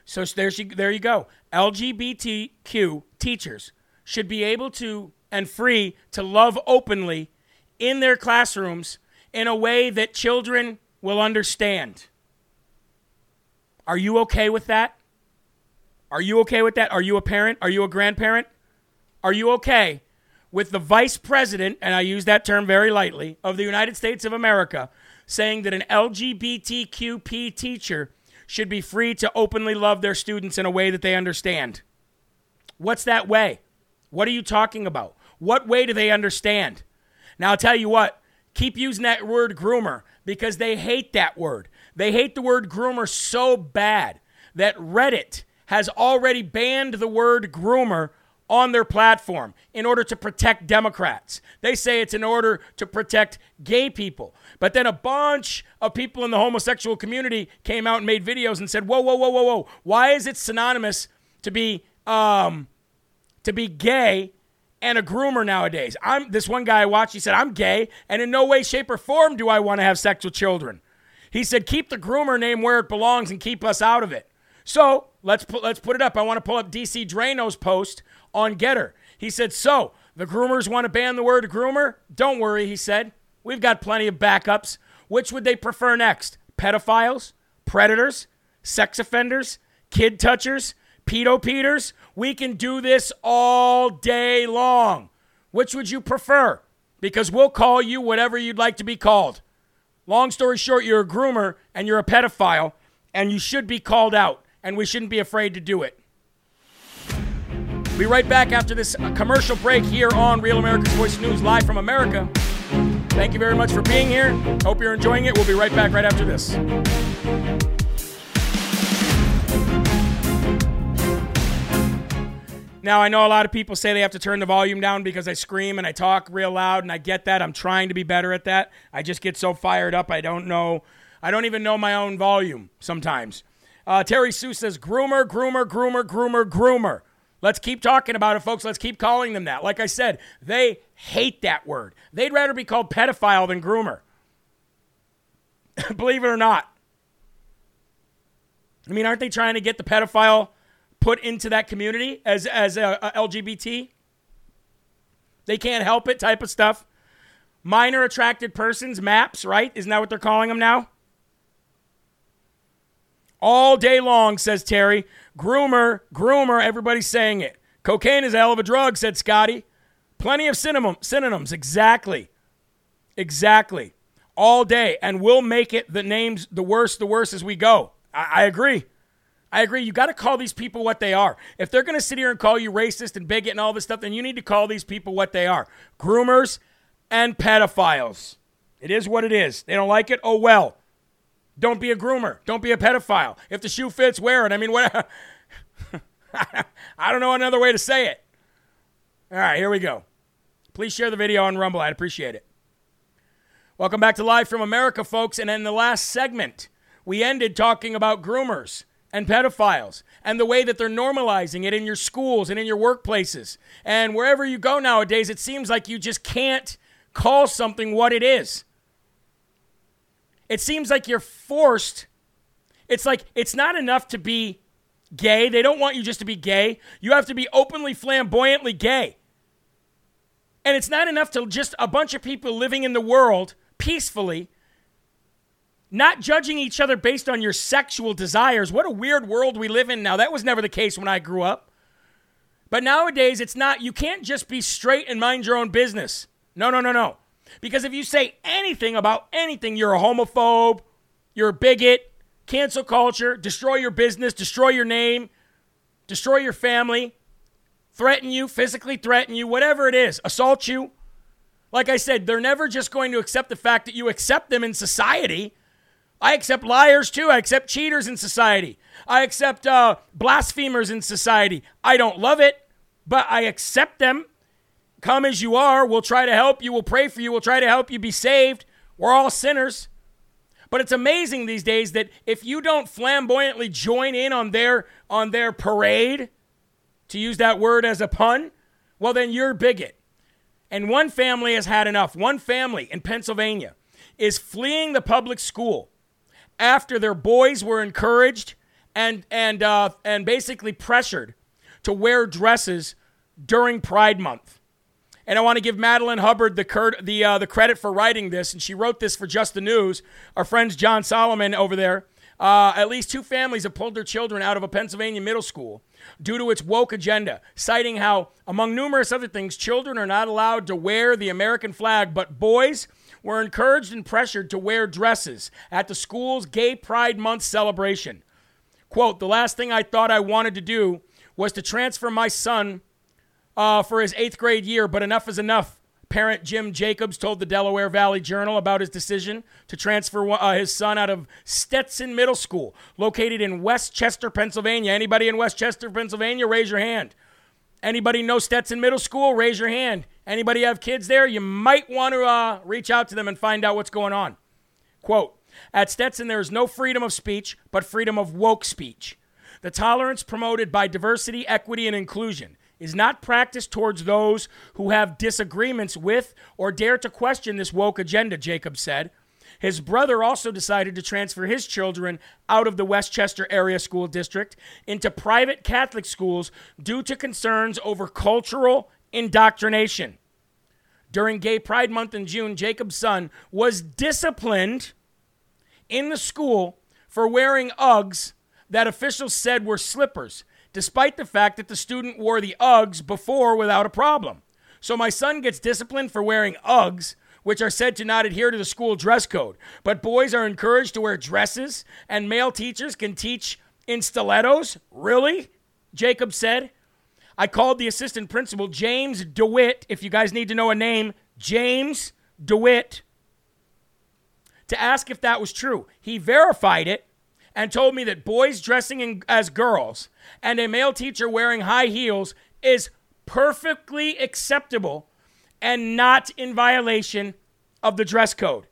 S1: So there's there you go. LGBTQ teachers should be able to and free to love openly in their classrooms in a way that children will understand. Are you okay with that? Are you okay with that? Are you a parent? Are you a grandparent? Are you okay with the vice president, and I use that term very lightly, of the United States of America saying that an LGBTQP teacher should be free to openly love their students in a way that they understand. What's that way? What are you talking about? What way do they understand? Now, I'll tell you what, keep using that word groomer because they hate that word. They hate the word groomer so bad that Reddit has already banned the word groomer on their platform in order to protect Democrats. They say it's in order to protect gay people. But then a bunch of people in the homosexual community came out and made videos and said, "Whoa, whoa, whoa, whoa, whoa! Why is it synonymous to be um, to be gay and a groomer nowadays. I'm this one guy I watched, he said, I'm gay, and in no way, shape, or form do I want to have sex with children. He said, keep the groomer name where it belongs and keep us out of it. So let's let's put it up. I want to pull up DC Draino's post on GETTR. He said, So the groomers want to ban the word groomer? Don't worry, he said. We've got plenty of backups. Which would they prefer next? Pedophiles? Predators? Sex offenders? Kid touchers? Pedo Peters? We can do this all day long. Which would you prefer? Because we'll call you whatever you'd like to be called. Long story short, you're a groomer and you're a pedophile, and you should be called out, and we shouldn't be afraid to do it. Be right back after this commercial break here on Real America's Voice News, live from America. Thank you very much for being here. Hope you're enjoying it. We'll be right back right after this. Now, I know a lot of people say they have to turn the volume down because I scream and I talk real loud, and I get that. I'm trying to be better at that. I just get so fired up, I don't know. I don't even know my own volume sometimes. Uh, Terry Sue says, groomer, groomer, groomer, groomer, groomer. Let's keep talking about it, folks. Let's keep calling them that. Like I said, they hate that word. They'd rather be called pedophile than groomer. Believe it or not. I mean, aren't they trying to get the pedophile put into that community as as a, a LGBT. They can't help it type of stuff. Minor attracted persons, MAPS, right? Isn't that what they're calling them now? All day long, says Terry. Groomer, groomer, everybody's saying it. Cocaine is a hell of a drug, said Scotty. Plenty of synonym, synonyms, exactly. Exactly. All day. And we'll make it the names the worse, the worse as we go. I, I agree. I agree. You got to call these people what they are. If they're going to sit here and call you racist and bigot and all this stuff, then you need to call these people what they are groomers and pedophiles. It is what it is. They don't like it? Oh, well. Don't be a groomer. Don't be a pedophile. If the shoe fits, wear it. I mean, what? I don't know another way to say it. All right, here we go. Please share the video on Rumble. I'd appreciate it. Welcome back to Live from America, folks. And in the last segment, we ended talking about groomers and pedophiles and the way that they're normalizing it in your schools and in your workplaces. And wherever you go nowadays, it seems like you just can't call something what it is. It seems like you're forced. It's like it's not enough to be gay. They don't want you just to be gay. You have to be openly, flamboyantly gay. And it's not enough to just a bunch of people living in the world peacefully not judging each other based on your sexual desires. What a weird world we live in now. That was never the case when I grew up. But nowadays, it's not, you can't just be straight and mind your own business. No, no, no, no. Because if you say anything about anything, you're a homophobe, you're a bigot, cancel culture, destroy your business, destroy your name, destroy your family, threaten you, physically threaten you, whatever it is, assault you. Like I said, they're never just going to accept the fact that you accept them in society. I accept liars too. I accept cheaters in society. I accept uh, blasphemers in society. I don't love it, but I accept them. Come as you are. We'll try to help you. We'll pray for you. We'll try to help you be saved. We're all sinners. But it's amazing these days that if you don't flamboyantly join in on their on their parade, to use that word as a pun, well then you're bigot. And one family has had enough. One family in Pennsylvania is fleeing the public school after their boys were encouraged and and uh, and basically pressured to wear dresses during Pride Month. And I want to give Madeline Hubbard the cur- the uh, the credit for writing this, and she wrote this for Just the News. Our friends John Solomon over there. Uh, at least two families have pulled their children out of a Pennsylvania middle school due to its woke agenda, citing how, among numerous other things, children are not allowed to wear the American flag, but boys were encouraged and pressured to wear dresses at the school's Gay Pride Month celebration. Quote, the last thing I thought I wanted to do was to transfer my son uh, for his eighth grade year, but enough is enough. Parent Jim Jacobs told the Delaware Valley Journal about his decision to transfer uh, his son out of Stetson Middle School, located in West Chester, Pennsylvania. Anybody in West Chester, Pennsylvania, raise your hand. Anybody know Stetson Middle School? Raise your hand. Anybody have kids there? You might want to uh, reach out to them and find out what's going on. Quote At Stetson, there is no freedom of speech, but freedom of woke speech. The tolerance promoted by diversity, equity, and inclusion is not practiced towards those who have disagreements with or dare to question this woke agenda, Jacob said. His brother also decided to transfer his children out of the West Chester area school district into private Catholic schools due to concerns over cultural indoctrination. During Gay Pride Month in June, Jacob's son was disciplined in the school for wearing Uggs that officials said were slippers, despite the fact that the student wore the Uggs before without a problem. So my son gets disciplined for wearing Uggs, which are said to not adhere to the school dress code. But boys are encouraged to wear dresses, and male teachers can teach in stilettos? Really? Jacob said. I called the assistant principal, James DeWitt, if you guys need to know a name, James DeWitt, to ask if that was true. He verified it and told me that boys dressing in, as girls and a male teacher wearing high heels is perfectly acceptable and not in violation of the dress code.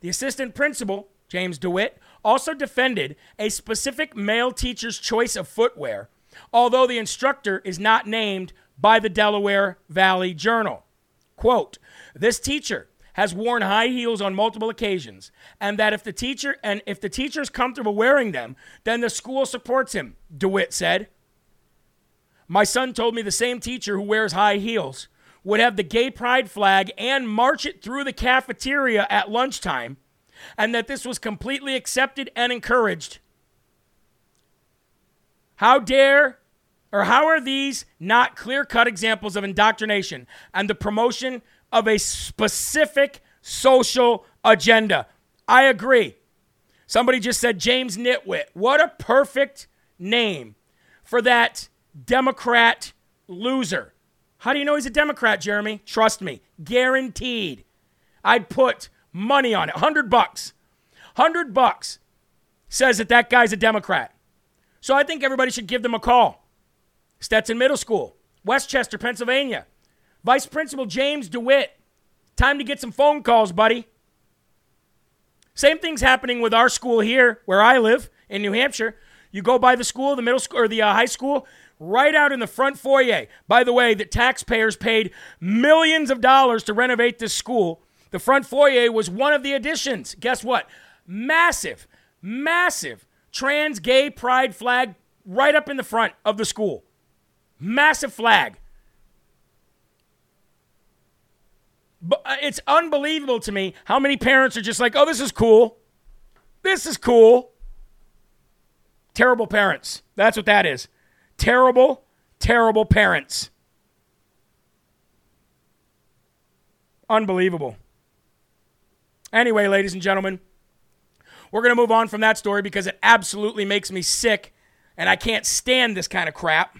S1: The assistant principal, James DeWitt, also defended a specific male teacher's choice of footwear, although the instructor is not named by the Delaware Valley Journal. Quote, this teacher has worn high heels on multiple occasions, and that if the teacher and if the teacher is comfortable wearing them, then the school supports him, DeWitt said. My son told me the same teacher who wears high heels would have the gay pride flag and march it through the cafeteria at lunchtime, and that this was completely accepted and encouraged. How dare or how are these not clear cut examples of indoctrination and the promotion of a specific social agenda? I agree. Somebody just said James Nitwit. What a perfect name for that Democrat loser. How do you know he's a Democrat, Jeremy? Trust me, guaranteed. I'd put money on it, 100 bucks. 100 bucks says that that guy's a Democrat. So I think everybody should give them a call. Stetson Middle School, West Chester, Pennsylvania. Vice Principal James DeWitt. Time to get some phone calls, buddy. Same thing's happening with our school here where I live in New Hampshire. You go by the school, the middle school or the uh, high school, right out in the front foyer. By the way, that taxpayers paid millions of dollars to renovate this school. The front foyer was one of the additions. Guess what? Massive, massive trans gay pride flag right up in the front of the school. Massive flag. But uh, Uh, it's unbelievable to me how many parents are just like, oh, this is cool. This is cool. Terrible parents. That's what that is. Terrible, terrible parents. Unbelievable. Anyway, ladies and gentlemen, we're going to move on from that story because it absolutely makes me sick and I can't stand this kind of crap.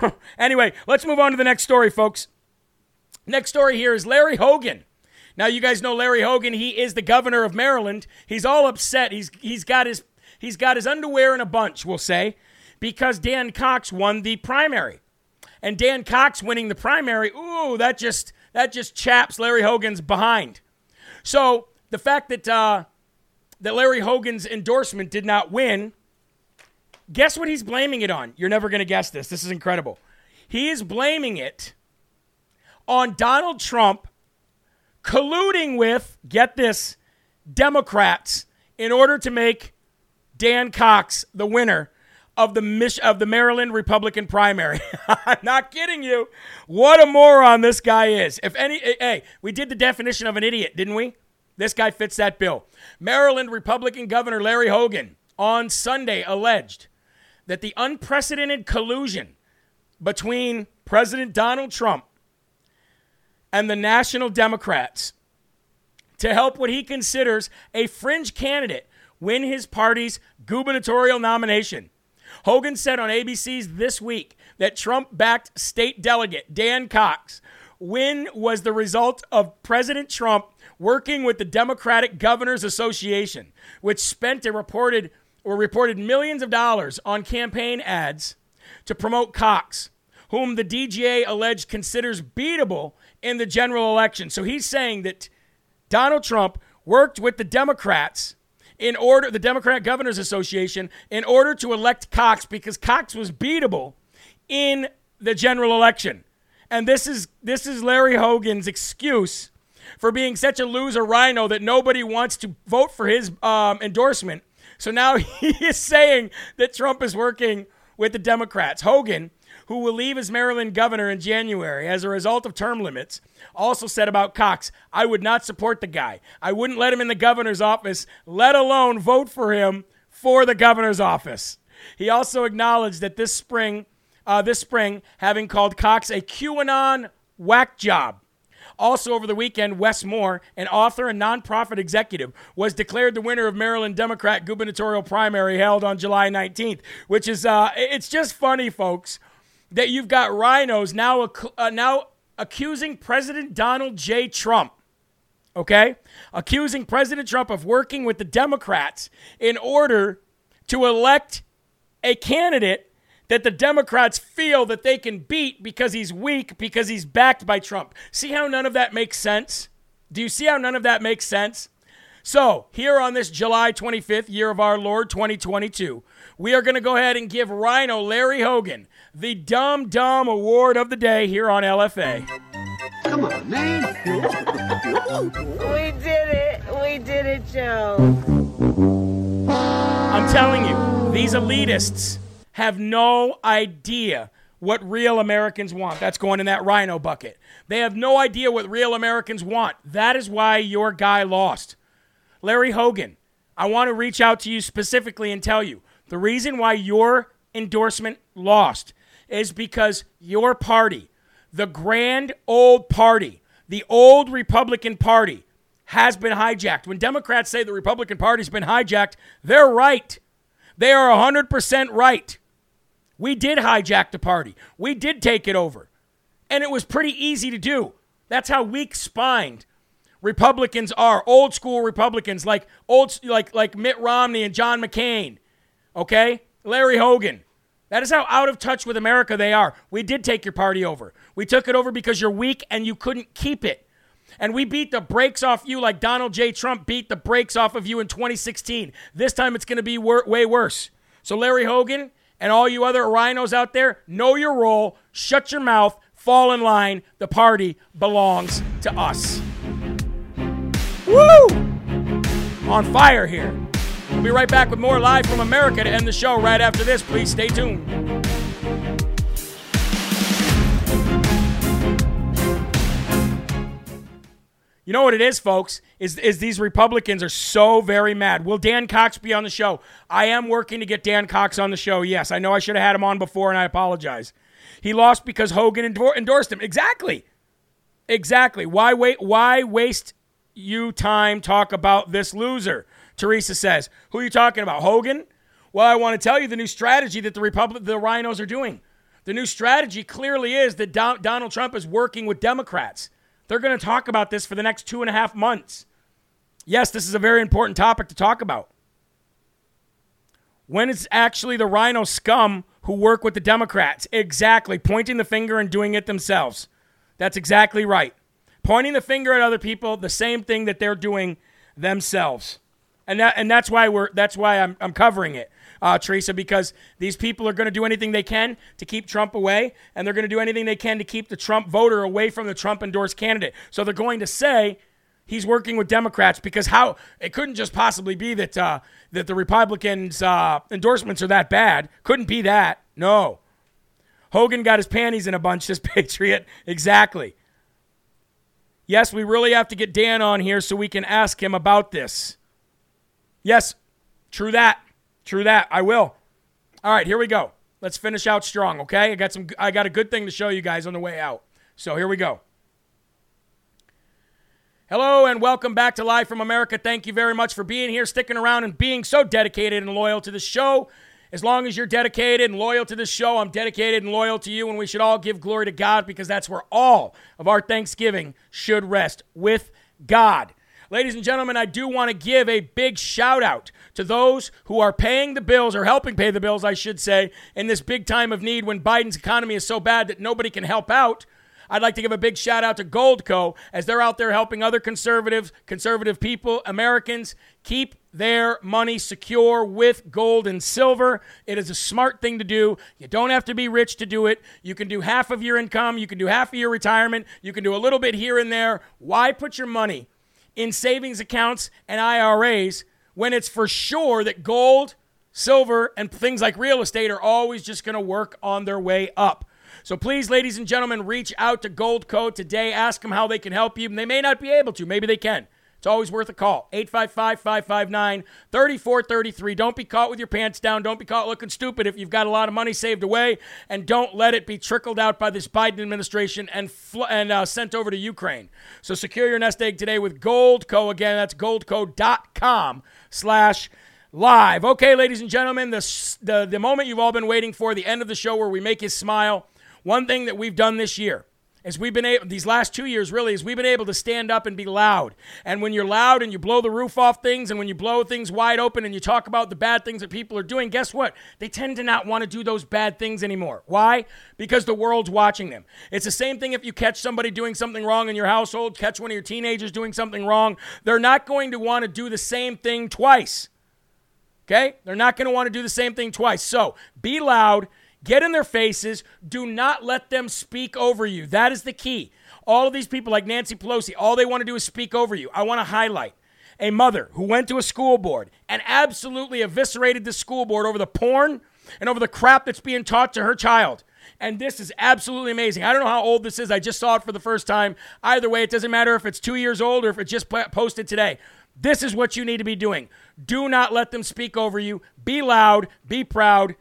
S1: anyway, let's move on to the next story, folks. Next story here is Larry Hogan. Now you guys know Larry Hogan, he is the governor of Maryland. He's all upset. He's he's got his he's got his underwear in a bunch, we'll say, because Dan Cox won the primary. And Dan Cox winning the primary, ooh, that just that just chaps Larry Hogan's behind. So the fact that uh, that Larry Hogan's endorsement did not win, guess what he's blaming it on? You're never going to guess this. This is incredible. He is blaming it on Donald Trump colluding with, get this, Democrats in order to make Dan Cox the winner of the Mich- of the Maryland Republican primary. I'm not kidding you. What a moron this guy is. If any eh, hey, we did the definition of an idiot, didn't we? This guy fits that bill. Maryland Republican Governor Larry Hogan on Sunday alleged that the unprecedented collusion between President Donald Trump and the National Democrats to help what he considers a fringe candidate win his party's gubernatorial nomination. Hogan said on ABC's This Week that Trump backed state delegate Dan Cox win was the result of President Trump working with the Democratic Governors Association, which spent a reported or reported millions of dollars on campaign ads to promote Cox, whom the DGA alleged considers beatable in the general election. So he's saying that Donald Trump worked with the Democrats in order, the Democrat Governors Association, in order to elect Cox because Cox was beatable in the general election. And this is this is Larry Hogan's excuse for being such a loser rhino that nobody wants to vote for his um, endorsement. So now he is saying that Trump is working with the Democrats. Hogan, who will leave as Maryland governor in January as a result of term limits, also said about Cox, I would not support the guy. I wouldn't let him in the governor's office, let alone vote for him for the governor's office. He also acknowledged that this spring, uh, this spring, having called Cox a QAnon whack job. Also, over the weekend, Wes Moore, an author and nonprofit executive, was declared the winner of Maryland Democrat gubernatorial primary held on July 19th, which is, uh, it's just funny, folks, that you've got rhinos now, uh, now accusing President Donald J. Trump, okay? Accusing President Trump of working with the Democrats in order to elect a candidate that the Democrats feel that they can beat because he's weak, because he's backed by Trump. See how none of that makes sense? Do you see how none of that makes sense? So, here on this July 25th, year of our Lord 2022, we are going to go ahead and give Rhino Larry Hogan the Dumb Dumb Award of the Day here on LFA.
S9: Come on, man.
S10: we did it. We did it, Joe.
S1: I'm telling you, these elitists have no idea what real Americans want. That's going in that rhino bucket. They have no idea what real Americans want. That is why your guy lost. Larry Hogan, I want to reach out to you specifically and tell you the reason why your endorsement lost is because your party, the grand old party, the old Republican Party, has been hijacked. When Democrats say the Republican Party's been hijacked, they're right. They are 100% right. We did hijack the party. We did take it over. And it was pretty easy to do. That's how weak spined Republicans are. Old school Republicans like old like like Mitt Romney and John McCain. Okay? Larry Hogan. That is how out of touch with America they are. We did take your party over. We took it over because you're weak and you couldn't keep it. And we beat the brakes off you like Donald J. Trump beat the brakes off of you in 2016. This time it's going to be wor- way worse. So, Larry Hogan, and all you other rhinos out there, know your role, shut your mouth, fall in line. The party belongs to us. Woo! On fire here. We'll be right back with more live from America to end the show right after this. Please stay tuned. You know what it is, folks? Is, is these Republicans are so very mad. Will Dan Cox be on the show? I am working to get Dan Cox on the show. Yes, I know I should have had him on before, and I apologize. He lost because Hogan endor- endorsed him. Exactly. Exactly. Why wait? Why waste you time talk about this loser? Teresa says. Who are you talking about? Hogan? Well, I want to tell you the new strategy that the Republic, the Rhinos are doing. The new strategy clearly is that Donald Trump is working with Democrats. They're going to talk about this for the next two and a half months. Yes, this is a very important topic to talk about. When it's actually the rhino scum who work with the Democrats. Exactly. Pointing the finger and doing it themselves. That's exactly right. Pointing the finger at other people, the same thing that they're doing themselves. And that and that's why we're that's why I'm I'm covering it uh, Teresa, because these people are going to do anything they can to keep Trump away, and they're going to do anything they can to keep the Trump voter away from the Trump endorsed candidate. So they're going to say he's working with Democrats because how it couldn't just possibly be that uh, that the Republicans' uh, endorsements are that bad. Couldn't be that. No. Hogan got his panties in a bunch. This patriot, exactly. Yes, we really have to get Dan on here so we can ask him about this. Yes, true that. True that. I will. All right, here we go. Let's finish out strong, okay? I got some I got a good thing to show you guys on the way out. So, here we go. Hello and welcome back to Live from America. Thank you very much for being here, sticking around and being so dedicated and loyal to the show. As long as you're dedicated and loyal to this show, I'm dedicated and loyal to you, and we should all give glory to God because that's where all of our Thanksgiving should rest with God. Ladies and gentlemen, I do want to give a big shout out to those who are paying the bills or helping pay the bills, I should say, in this big time of need when Biden's economy is so bad that nobody can help out. I'd like to give a big shout out to Goldco as they're out there helping other conservatives, conservative people, Americans keep their money secure with gold and silver. It is a smart thing to do. You don't have to be rich to do it. You can do half of your income, you can do half of your retirement, you can do a little bit here and there. Why put your money in savings accounts and IRAs when it's for sure that gold, silver, and things like real estate are always just going to work on their way up? So please, ladies and gentlemen, reach out to Gold Goldco today. Ask them how they can help you. They may not be able to, maybe they can. It's always worth a call. 855 559 3433. Don't be caught with your pants down. Don't be caught looking stupid if you've got a lot of money saved away. And don't let it be trickled out by this Biden administration and, fl- and uh, sent over to Ukraine. So secure your nest egg today with Goldco. Again, that's goldco.com slash live. Okay, ladies and gentlemen, the, the, the moment you've all been waiting for, the end of the show where we make you smile. One thing that we've done this year is we've been able these last two years really is we've been able to stand up and be loud. And when you're loud and you blow the roof off things and when you blow things wide open and you talk about the bad things that people are doing guess what? They tend to not want to do those bad things anymore. Why? Because the world's watching them. It's the same thing if you catch somebody doing something wrong in your household catch one of your teenagers doing something wrong. They're not going to want to do the same thing twice. Okay? They're not going to want to do the same thing twice. So be loud Get in their faces. Do not let them speak over you. That is the key. All of these people, like Nancy Pelosi, all they want to do is speak over you. I want to highlight a mother who went to a school board and absolutely eviscerated the school board over the porn and over the crap that's being taught to her child. And this is absolutely amazing. I don't know how old this is. I just saw it for the first time. Either way, it doesn't matter if it's two years old or if it just posted today. This is what you need to be doing. Do not let them speak over you. Be loud, be proud.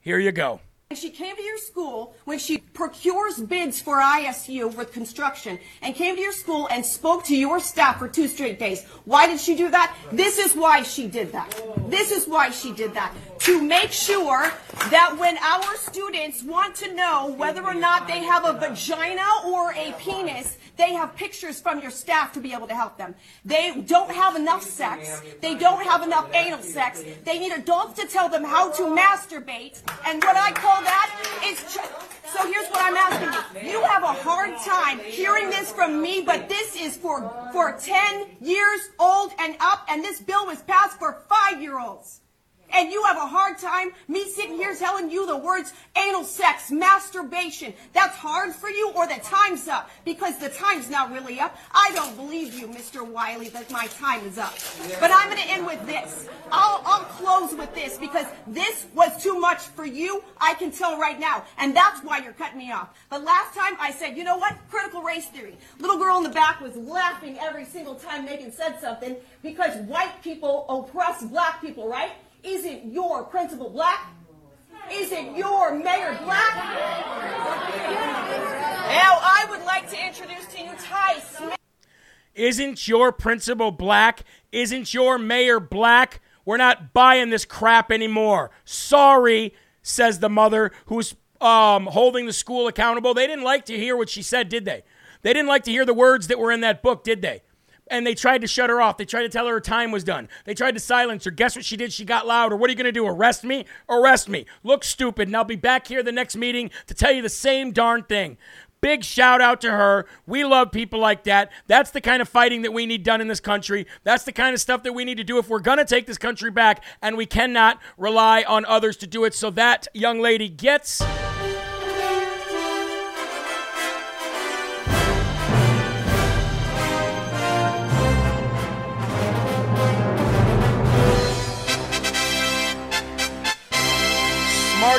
S1: Here you go.
S11: She came to your school when she procures bids for ISU with construction and came to your school and spoke to your staff for two straight days. Why did she do that? This is why she did that. This is why she did that. To make sure that when our students want to know whether or not they have a vagina or a penis, they have pictures from your staff to be able to help them. They don't have enough sex. They don't have enough anal sex. They need adults to tell them how to masturbate. And what I call that is. so here's what I'm asking you. You have a hard time hearing this from me, but this is for, for 10 years old and up, and this bill was passed for five year olds and you have a hard time me sitting here telling you the words anal sex, masturbation. That's hard for you or the time's up because the time's not really up. I don't believe you, Mr. Wiley, that my time is up. But I'm going to end with this. I'll, I'll close with this because this was too much for you. I can tell right now. And that's why you're cutting me off. The last time I said, you know what? Critical race theory. Little girl in the back was laughing every single time Megan said something because white people oppress black people, right? Isn't your principal black? Isn't your mayor black? Now I would like to introduce to you Ty Smith.
S1: Isn't your principal black? Isn't your mayor black? We're not buying this crap anymore. Sorry, says the mother who's um, holding the school accountable. They didn't like to hear what she said, did they? They didn't like to hear the words that were in that book, did they? And they tried to shut her off. They tried to tell her her time was done. They tried to silence her. Guess what she did? She got louder. What are you going to do? Arrest me? Arrest me. Look stupid, and I'll be back here the next meeting to tell you the same darn thing. Big shout out to her. We love people like that. That's the kind of fighting that we need done in this country. That's the kind of stuff that we need to do if we're going to take this country back, and we cannot rely on others to do it. So that young lady gets.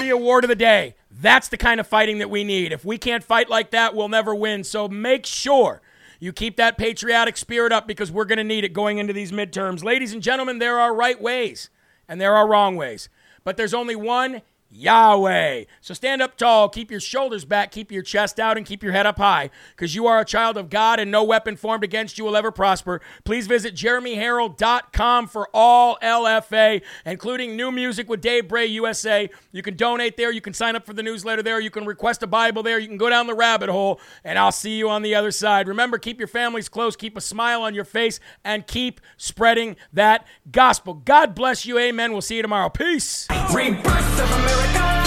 S1: Smarty Award of the Day. That's the kind of fighting that we need. If we can't fight like that, we'll never win. So make sure you keep that patriotic spirit up because we're going to need it going into these midterms. Ladies and gentlemen, there are right ways and there are wrong ways, but there's only one Yahweh. So stand up tall, keep your shoulders back, keep your chest out, and keep your head up high, because you are a child of God and no weapon formed against you will ever prosper. Please visit jeremyherrell.com for all LFA, including new music with Dave Bray USA. You can donate there, you can sign up for the newsletter there, you can request a Bible there, you can go down the rabbit hole, and I'll see you on the other side. Remember, keep your families close, keep a smile on your face, and keep spreading that gospel. God bless you. Amen. We'll see you tomorrow. Peace. Rebirth of America. Been a